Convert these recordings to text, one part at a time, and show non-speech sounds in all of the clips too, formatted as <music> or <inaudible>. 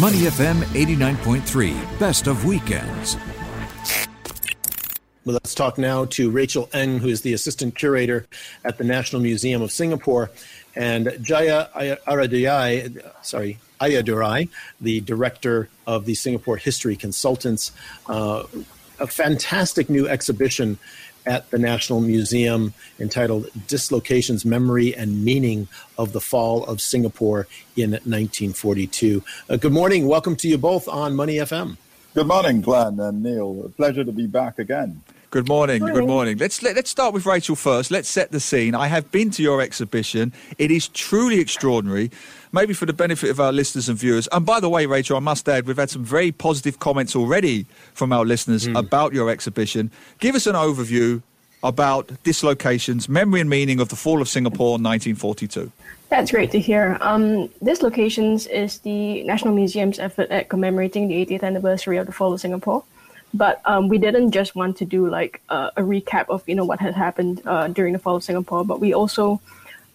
Money FM 89.3, best of weekends. Well, let's talk now to Rachel Eng, who is the assistant curator at the National Museum of Singapore, and Jeya Araduyai, sorry, Ayadurai, the director of the Singapore History Consultants. Uh, a fantastic new exhibition at the National Museum entitled Dislocations Memory and Meaning of the Fall of Singapore in 1942. Uh, good morning. Welcome to you both on Money FM. Good morning, Glenn and Neil. A pleasure to be back again. Good morning. Good morning. Let's let, us let us start with Rachel first. Let's set the scene. I have been to your exhibition. It is truly extraordinary. Maybe for the benefit of our listeners and viewers. And by the way, Rachel, I must add we've had some very positive comments already from our listeners mm. about your exhibition. Give us an overview about dislocations, memory and meaning of the fall of Singapore in 1942. That's great to hear. Um, Dislocations is the National Museum's effort at commemorating the 80th anniversary of the fall of Singapore. But um, we didn't just want to do like uh, a recap of you know what had happened uh, during the fall of Singapore, but we also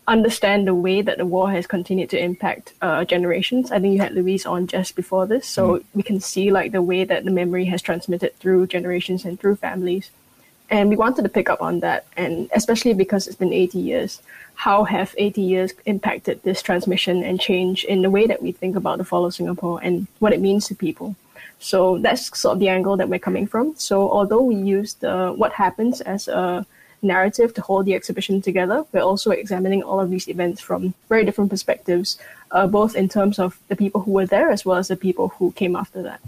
understand the way that the war has continued to impact uh, generations. I think you had Louise on just before this, so mm. we can see like the way that the memory has transmitted through generations and through families. And we wanted to pick up on that, and especially because it's been 80 years, how have 80 years impacted this transmission and change in the way that we think about the fall of Singapore and what it means to people? So that's sort of the angle that we're coming from. So although we use the what happens as a narrative to hold the exhibition together, we're also examining all of these events from very different perspectives, uh, both in terms of the people who were there as well as the people who came after that.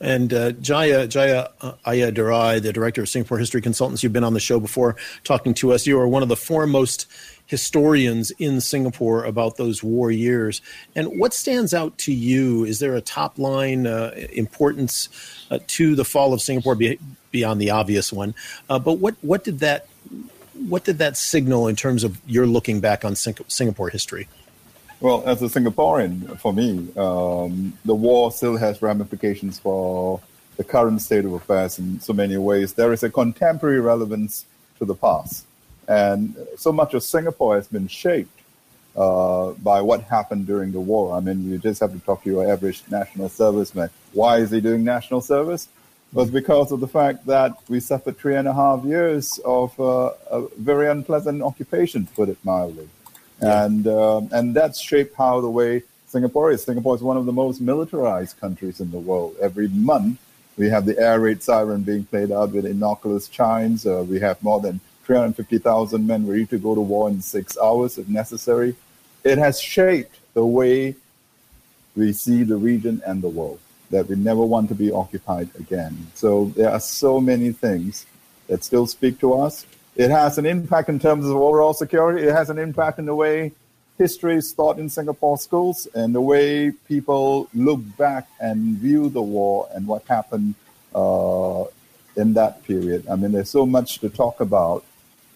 And uh, Jeya Jeya uh, Ayadurai, the director of Singapore History Consultants, you've been on the show before talking to us. You are one of the foremost historians in Singapore about those war years. And what stands out to you? Is there a top line uh, importance uh, to the fall of Singapore be, beyond the obvious one? Uh, but what what did that what did that signal in terms of your looking back on Sing- Singapore history? Well, as a Singaporean, for me, um, the war still has ramifications for the current state of affairs in so many ways. There is a contemporary relevance to the past. And so much of Singapore has been shaped uh, by what happened during the war. I mean, you just have to talk to your average national serviceman. Why is he doing national service? Was because of the fact that we suffered three and a half years of uh, a very unpleasant occupation, to put it mildly. And, um, and that's shaped how the way Singapore is. Singapore is one of the most militarized countries in the world. Every month, we have the air raid siren being played out with innocuous chimes. Uh, we have more than 350,000 men ready to go to war in six hours if necessary. It has shaped the way we see the region and the world, that we never want to be occupied again. So there are so many things that still speak to us. It has an impact in terms of overall security. It has an impact in the way history is taught in Singapore schools and the way people look back and view the war and what happened uh, in that period. I mean, there's so much to talk about.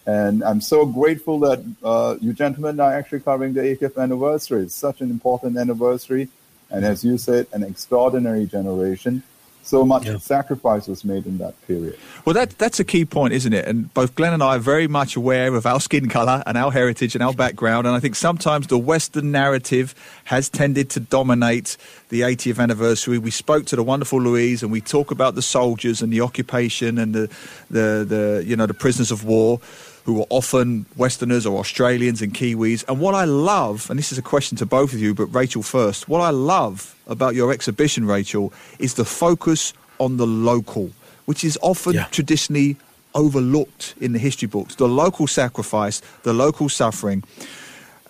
And I'm so grateful that uh, you gentlemen are actually covering the 80th anniversary. It's such an important anniversary. And as you said, an extraordinary generation. So much yeah. sacrifice was made in that period. Well, that, that's a key point, isn't it? And both Glenn and I are very much aware of our skin colour and our heritage and our background. And I think sometimes the Western narrative has tended to dominate the 80th anniversary. We spoke to the wonderful Louise and we talk about the soldiers and the occupation and the, the, the you know, the prisoners of war who are often Westerners or Australians and Kiwis. And what I love, and this is a question to both of you, but Rachel first, what I love about your exhibition, Rachel, is the focus on the local, which is often yeah. traditionally overlooked in the history books. The local sacrifice, the local suffering.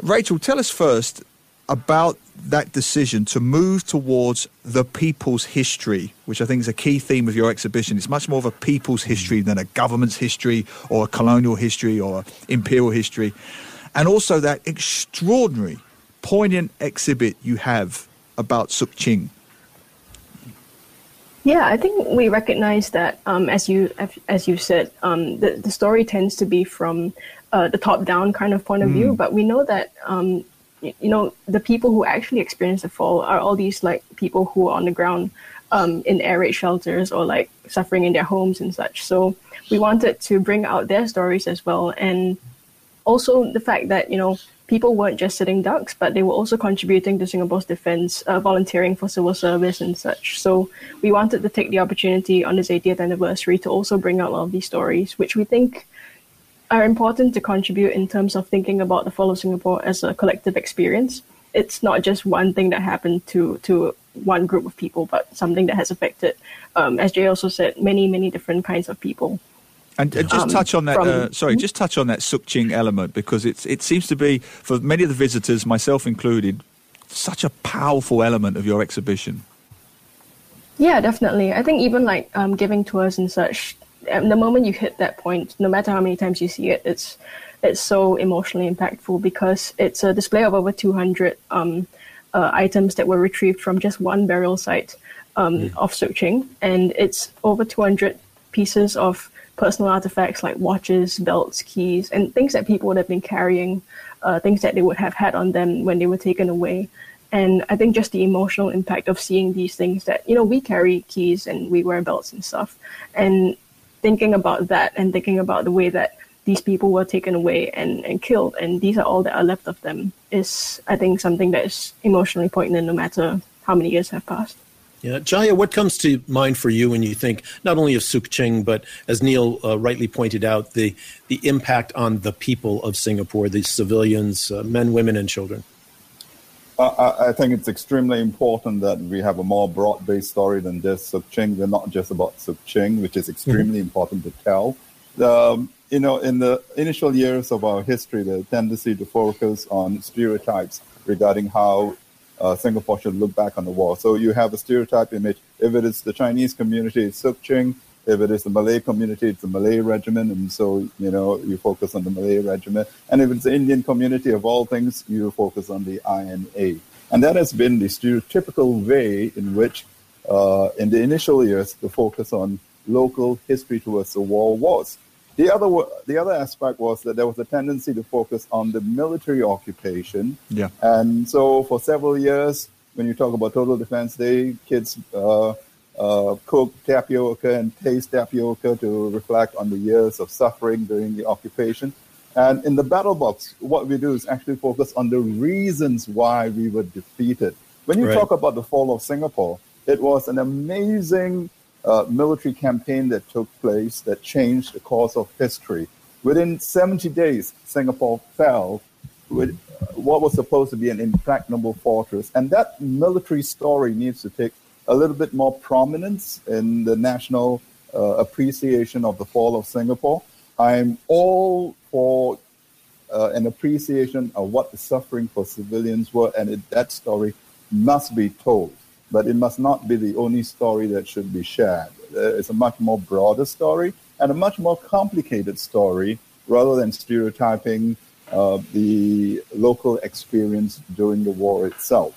Rachel, tell us first about that decision to move towards the people's history, which I think is a key theme of your exhibition. It's much more of a people's history than a government's history or a colonial history or imperial history. And also that extraordinary, poignant exhibit you have about Sook Ching. Yeah, I think we recognize that, um, as you as you said, um, the the story tends to be from uh, the top down kind of point of mm. view, but we know that um, you know, the people who actually experience the fall are all these like people who are on the ground um, in air raid shelters or like suffering in their homes and such. So we wanted to bring out their stories as well, and also the fact that you know people weren't just sitting ducks, but they were also contributing to Singapore's defense, uh, volunteering for civil service and such. So we wanted to take the opportunity on this 80th anniversary to also bring out a lot of these stories, which we think are important to contribute in terms of thinking about the fall of Singapore as a collective experience. It's not just one thing that happened to to one group of people, but something that has affected, um, as Jay also said, many many different kinds of people. And, and, just um, touch on that. From, uh, sorry, just touch on that Sook Ching element because it's it seems to be for many of the visitors, myself included, such a powerful element of your exhibition. Yeah, definitely. I think even like um, giving tours and such, um, the moment you hit that point, no matter how many times you see it, it's it's so emotionally impactful because it's a display of over 200 um, uh, items that were retrieved from just one burial site um, mm. of searching, and it's over 200 pieces of personal artifacts like watches, belts, keys, and things that people would have been carrying, uh, things that they would have had on them when they were taken away. And I think just the emotional impact of seeing these things that, you know, we carry keys and we wear belts and stuff. And thinking about that and thinking about the way that these people were taken away and, and killed, and these are all that are left of them, is, I think, something that is emotionally poignant no matter how many years have passed. Yeah, Jeya, what comes to mind for you when you think not only of Sook Ching, but as Neil uh, rightly pointed out, the the impact on the people of Singapore, the civilians, uh, men, women, and children? Uh, I think it's extremely important that we have a more broad-based story than just Sook Ching. We're not just about Sook Ching, which is extremely mm-hmm. important to tell. Um, you know, in the initial years of our history, the tendency to focus on stereotypes regarding how uh, Singapore should look back on the war. So you have a stereotype image. If it is the Chinese community, it's Sook Ching. If it is the Malay community, it's the Malay regiment. And so, you know, you focus on the Malay regiment. And if it's the Indian community, of all things, you focus on the INA. And that has been the stereotypical way in which, uh, in the initial years, the focus on local history towards the war was. The other the other aspect was that there was a tendency to focus on the military occupation. Yeah. And so for several years, when you talk about Total Defense Day, kids uh, uh, cook tapioca and taste tapioca to reflect on the years of suffering during the occupation. And in the battle box, what we do is actually focus on the reasons why we were defeated. When you right. talk about the fall of Singapore, it was an amazing uh, military campaign that took place that changed the course of history. Within 70 days, Singapore fell with what was supposed to be an impregnable fortress. And that military story needs to take a little bit more prominence in the national uh, appreciation of the fall of Singapore. I'm all for uh, an appreciation of what the suffering for civilians were, and it, that story must be told but it must not be the only story that should be shared. Uh, it's a much more broader story and a much more complicated story rather than stereotyping uh, the local experience during the war itself.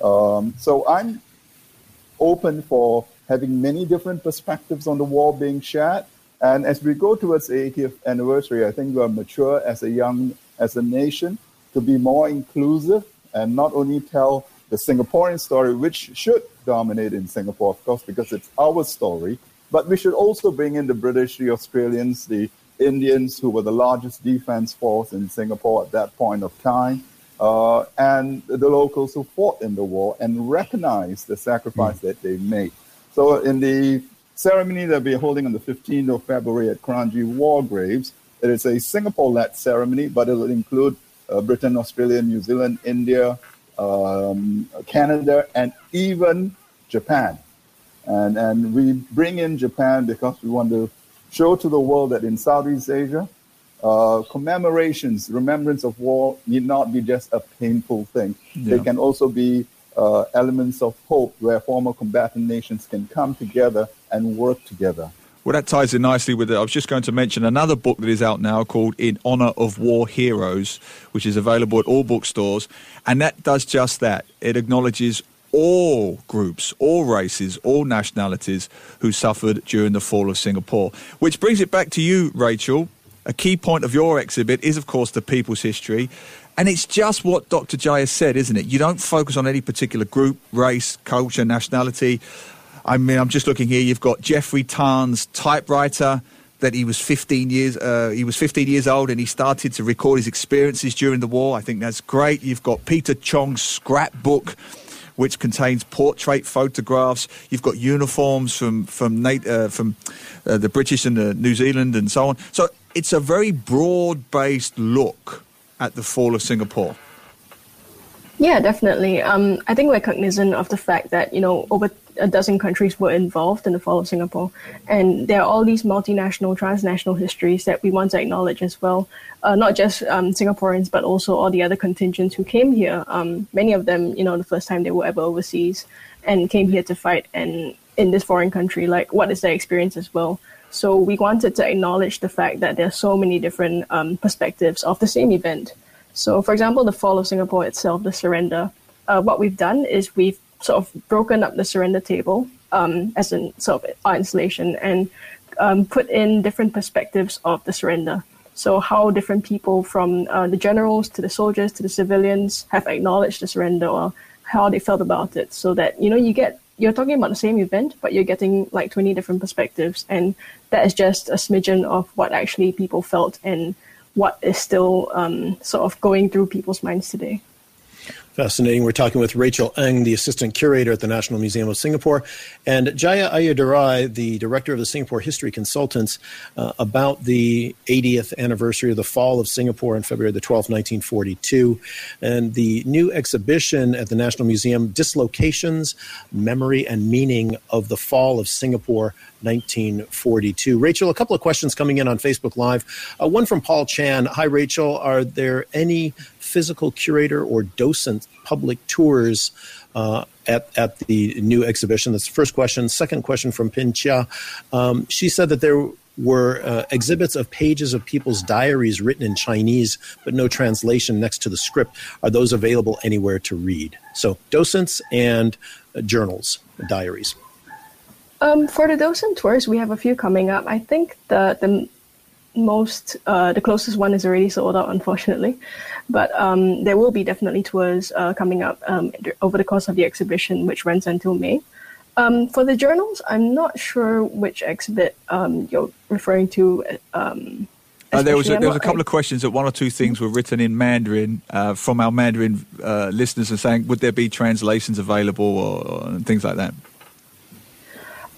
Um, so I'm open for having many different perspectives on the war being shared. And as we go towards the 80th anniversary, I think we are mature as a young, as a nation to be more inclusive and not only tell the Singaporean story, which should dominate in Singapore, of course, because it's our story. But we should also bring in the British, the Australians, the Indians, who were the largest defense force in Singapore at that point of time, uh, and the locals who fought in the war and recognize the sacrifice mm. that they made. So, in the ceremony that we're holding on the 15th of February at Kranji War Graves, it is a Singapore led ceremony, but it will include uh, Britain, Australia, New Zealand, India, um, Canada, and even Japan. And, and we bring in Japan because we want to show to the world that in Southeast Asia, uh, commemorations, remembrance of war need not be just a painful thing. Yeah. They can also be uh, elements of hope where former combatant nations can come together and work together. Well, that ties in nicely with it. I was just going to mention another book that is out now called In Honor of War Heroes, which is available at all bookstores. And that does just that. It acknowledges all groups, all races, all nationalities who suffered during the fall of Singapore. Which brings it back to you, Rachel. A key point of your exhibit is, of course, the people's history. And it's just what Dr. Jeya said, isn't it? You don't focus on any particular group, race, culture, nationality. I mean, I'm just looking here. You've got Jeffrey Tan's typewriter. that he was 15 years uh, he was 15 years old and he started to record his experiences during the war. I think that's great. You've got Peter Chong's scrapbook which contains portrait photographs. You've got uniforms from from uh, from uh, the British and the New Zealand and so on. So it's a very broad based look at the fall of Singapore. Yeah, definitely. Um, I think we're cognizant of the fact that you know over a dozen countries were involved in the fall of Singapore, and there are all these multinational, transnational histories that we want to acknowledge as well. Uh, not just um, Singaporeans, but also all the other contingents who came here. Um, many of them, you know, the first time they were ever overseas, and came here to fight and in this foreign country. Like, what is their experience as well? So we wanted to acknowledge the fact that there are so many different um, perspectives of the same event. So, for example, the fall of Singapore itself, the surrender, uh, what we've done is we've sort of broken up the surrender table um, as in sort of our installation and um, put in different perspectives of the surrender. So, how different people from uh, the generals to the soldiers to the civilians have acknowledged the surrender or how they felt about it, so that you know you get you're talking about the same event, but you're getting like 20 different perspectives, and that is just a smidgen of what actually people felt and what is still um, sort of going through people's minds today. Fascinating. We're talking with Rachel Ng, the assistant curator at the National Museum of Singapore, and Jeya Ayadurai, the director of the Singapore History Consultants, uh, about the 80th anniversary of the fall of Singapore on February the 12th, 1942, and the new exhibition at the National Museum, Dislocations, Memory and Meaning of the Fall of Singapore 1942. Rachel, a couple of questions coming in on Facebook Live. Uh, one from Paul Chan. Hi, Rachel. Are there any physical curator or docent public tours uh, at, at the new exhibition? That's the first question. Second question from Pin Chia. Um, she said that there were uh, exhibits of pages of people's diaries written in Chinese, but no translation next to the script. Are those available anywhere to read? So, docents and uh, journals, diaries. Um, for the docent tours, we have a few coming up. I think the the most uh, the closest one is already sold out, unfortunately, but um, there will be definitely tours uh, coming up um, over the course of the exhibition, which runs until May. Um, for the journals, I'm not sure which exhibit um, you're referring to. Um, uh, there was a, there was a couple of questions that one or two things were written in Mandarin uh, from our Mandarin uh, listeners and saying would there be translations available or, or things like that.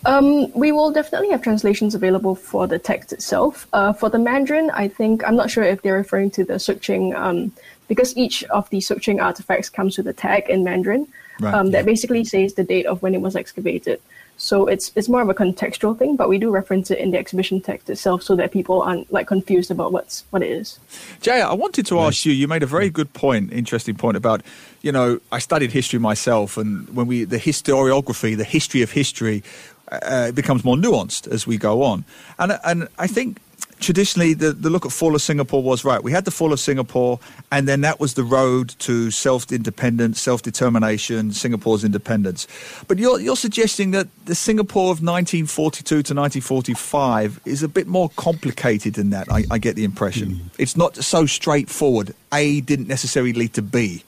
Um, we will definitely have translations available for the text itself. Uh, for the Mandarin, I think I'm not sure if they're referring to the Sook Ching, um, because each of the Sook Ching artifacts comes with a tag in Mandarin right, um, that basically says the date of when it was excavated. So it's it's more of a contextual thing, but we do reference it in the exhibition text itself, so that people aren't like confused about what's what it is. Jay, I wanted to ask you. You made a very good point, interesting point about, you know, I studied history myself, and when we the historiography, the history of history, uh, it becomes more nuanced as we go on. And, and I think traditionally the, the look at fall of Singapore was right. We had the fall of Singapore, and then that was the road to self independence, self determination, Singapore's independence. But you're, you're suggesting that the Singapore of 1942 to 1945 is a bit more complicated than that, I, I get the impression. Mm. It's not so straightforward. A didn't necessarily lead to B.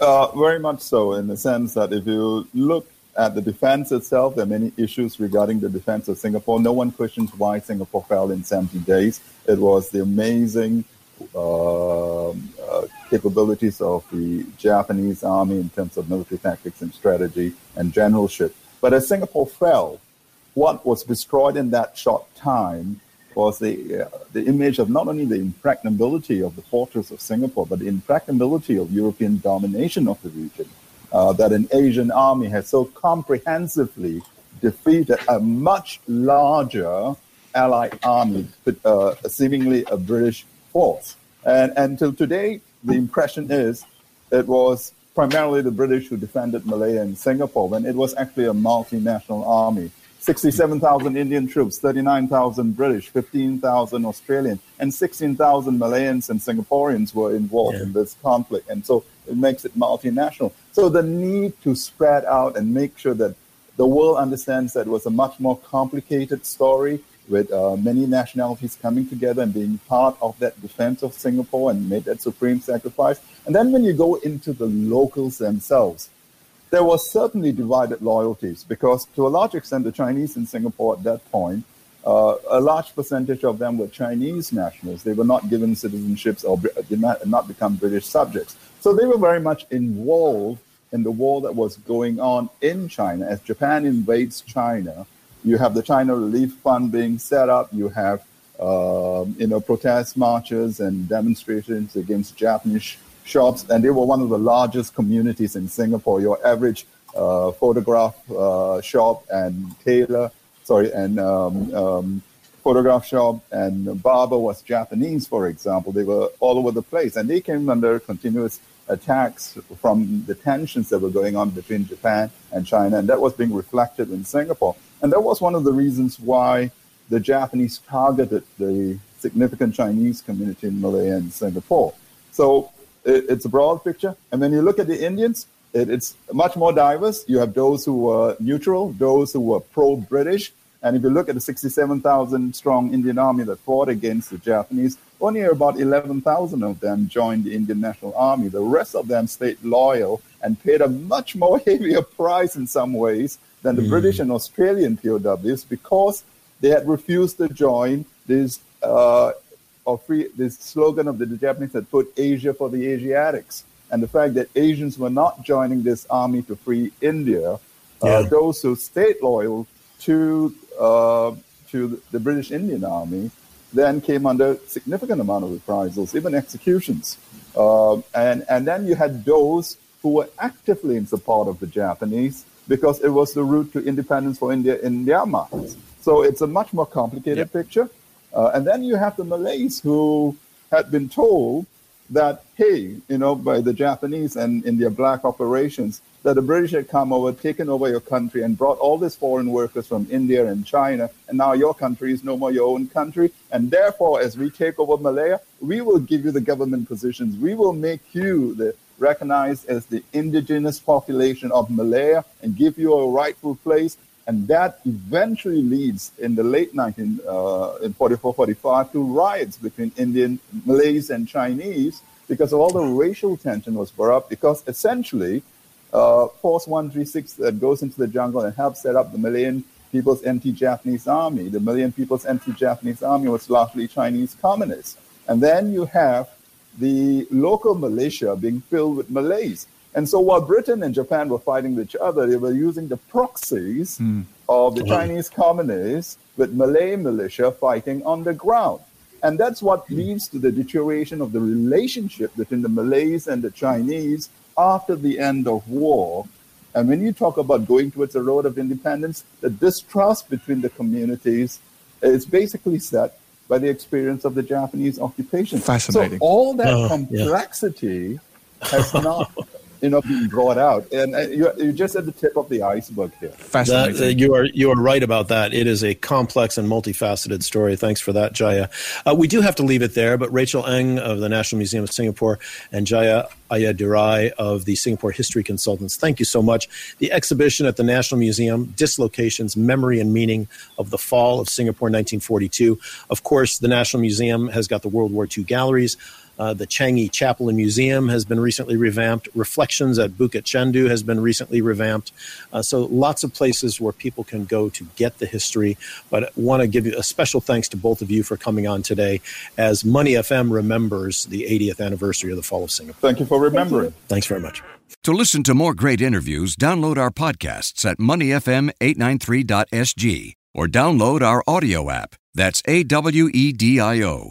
Uh, very much so, in the sense that if you look at the defense itself, there are many issues regarding the defense of Singapore. No one questions why Singapore fell in 70 days. It was the amazing uh, uh, capabilities of the Japanese army in terms of military tactics and strategy and generalship. But as Singapore fell, what was destroyed in that short time was the, uh, the image of not only the impregnability of the fortress of Singapore, but the impregnability of European domination of the region uh, that an Asian army has so comprehensively defeated a much larger Allied army, uh, seemingly a British force. And until today, the impression is it was primarily the British who defended Malaya and Singapore when it was actually a multinational army 67,000 Indian troops, 39,000 British, 15,000 Australian, and 16,000 Malayans and Singaporeans were involved yeah. in this conflict. And so it makes it multinational. So the need to spread out and make sure that the world understands that it was a much more complicated story with uh, many nationalities coming together and being part of that defense of Singapore and made that supreme sacrifice. And then when you go into the locals themselves, there was certainly divided loyalties because, to a large extent, the Chinese in Singapore at that point uh, a large percentage of them were Chinese nationals. They were not given citizenships or did not, not become British subjects. So they were very much involved in the war that was going on in China. As Japan invades China, you have the China Relief Fund being set up. You have um, you know protest marches and demonstrations against Japanese shops, and they were one of the largest communities in Singapore. Your average uh, photograph uh, shop and tailor, sorry, and um, um, photograph shop and barber was Japanese, for example. They were all over the place, and they came under continuous attacks from the tensions that were going on between Japan and China, and that was being reflected in Singapore. And that was one of the reasons why the Japanese targeted the significant Chinese community in Malaya and Singapore. So it, it's a broad picture. And when you look at the Indians, it, it's much more diverse. You have those who were neutral, those who were pro British. And if you look at the 67,000 strong Indian army that fought against the Japanese, only about 11,000 of them joined the Indian National Army. The rest of them stayed loyal and paid a much more <laughs> heavier price in some ways than the mm. British and Australian POWs because they had refused to join this uh, or free this slogan of the, Japanese that put Asia for the Asiatics. And the fact that Asians were not joining this army to free India, uh, those who stayed loyal to uh, to the British Indian Army then came under significant amount of reprisals, even executions. Uh, and, and then you had those who were actively in support of the Japanese because it was the route to independence for India in their minds. So it's a much more complicated yep. picture. Uh, and then you have the Malays who had been told that, hey, you know, by the Japanese and in their black operations, that the British had come over, taken over your country, and brought all these foreign workers from India and China, and now your country is no more your own country. And therefore, as we take over Malaya, we will give you the government positions. We will make you the recognized as the indigenous population of Malaya and give you a rightful place. And that eventually leads in the late 19, uh, in 44, 45 to riots between Indian, Malays and Chinese because of all the racial tension was brought up because essentially uh, Force 136 that goes into the jungle and helps set up the Malayan People's Anti-Japanese Army. The Malayan People's Anti-Japanese Army was largely Chinese communists. And then you have the local militia being filled with Malays. And so while Britain and Japan were fighting each other, they were using the proxies mm. of the Chinese communists with Malay militia fighting on the ground. And that's what leads to the deterioration of the relationship between the Malays and the Chinese after the end of war. And when you talk about going towards a road of independence, the distrust between the communities is basically set by the experience of the Japanese occupation. Fascinating. So all that uh, complexity yeah. has not <laughs> you know being brought out and uh, you're, you're, just at the tip of the iceberg here fascinating that, uh, you are you are right about that it is a complex and multifaceted story thanks for that jeya uh, we do have to leave it there but rachel eng of the national museum of singapore and jeya Ayadurai of the Singapore History Consultants. Thank you so much. The exhibition at the National Museum, Dislocations, Memory and Meaning of the Fall of Singapore 1942. Of course, the National Museum has got the World War II galleries. Uh, the Changi Chapel and Museum has been recently revamped. Reflections at Bukit Chandu has been recently revamped. Uh, so lots of places where people can go to get the history. But I want to give you a special thanks to both of you for coming on today as Money FM remembers the 80th anniversary of the fall of Singapore. Thank you for remembering. Thank Thanks very much. To listen to more great interviews, download our podcasts at moneyfm893.sg or download our audio app. That's A W E D I O.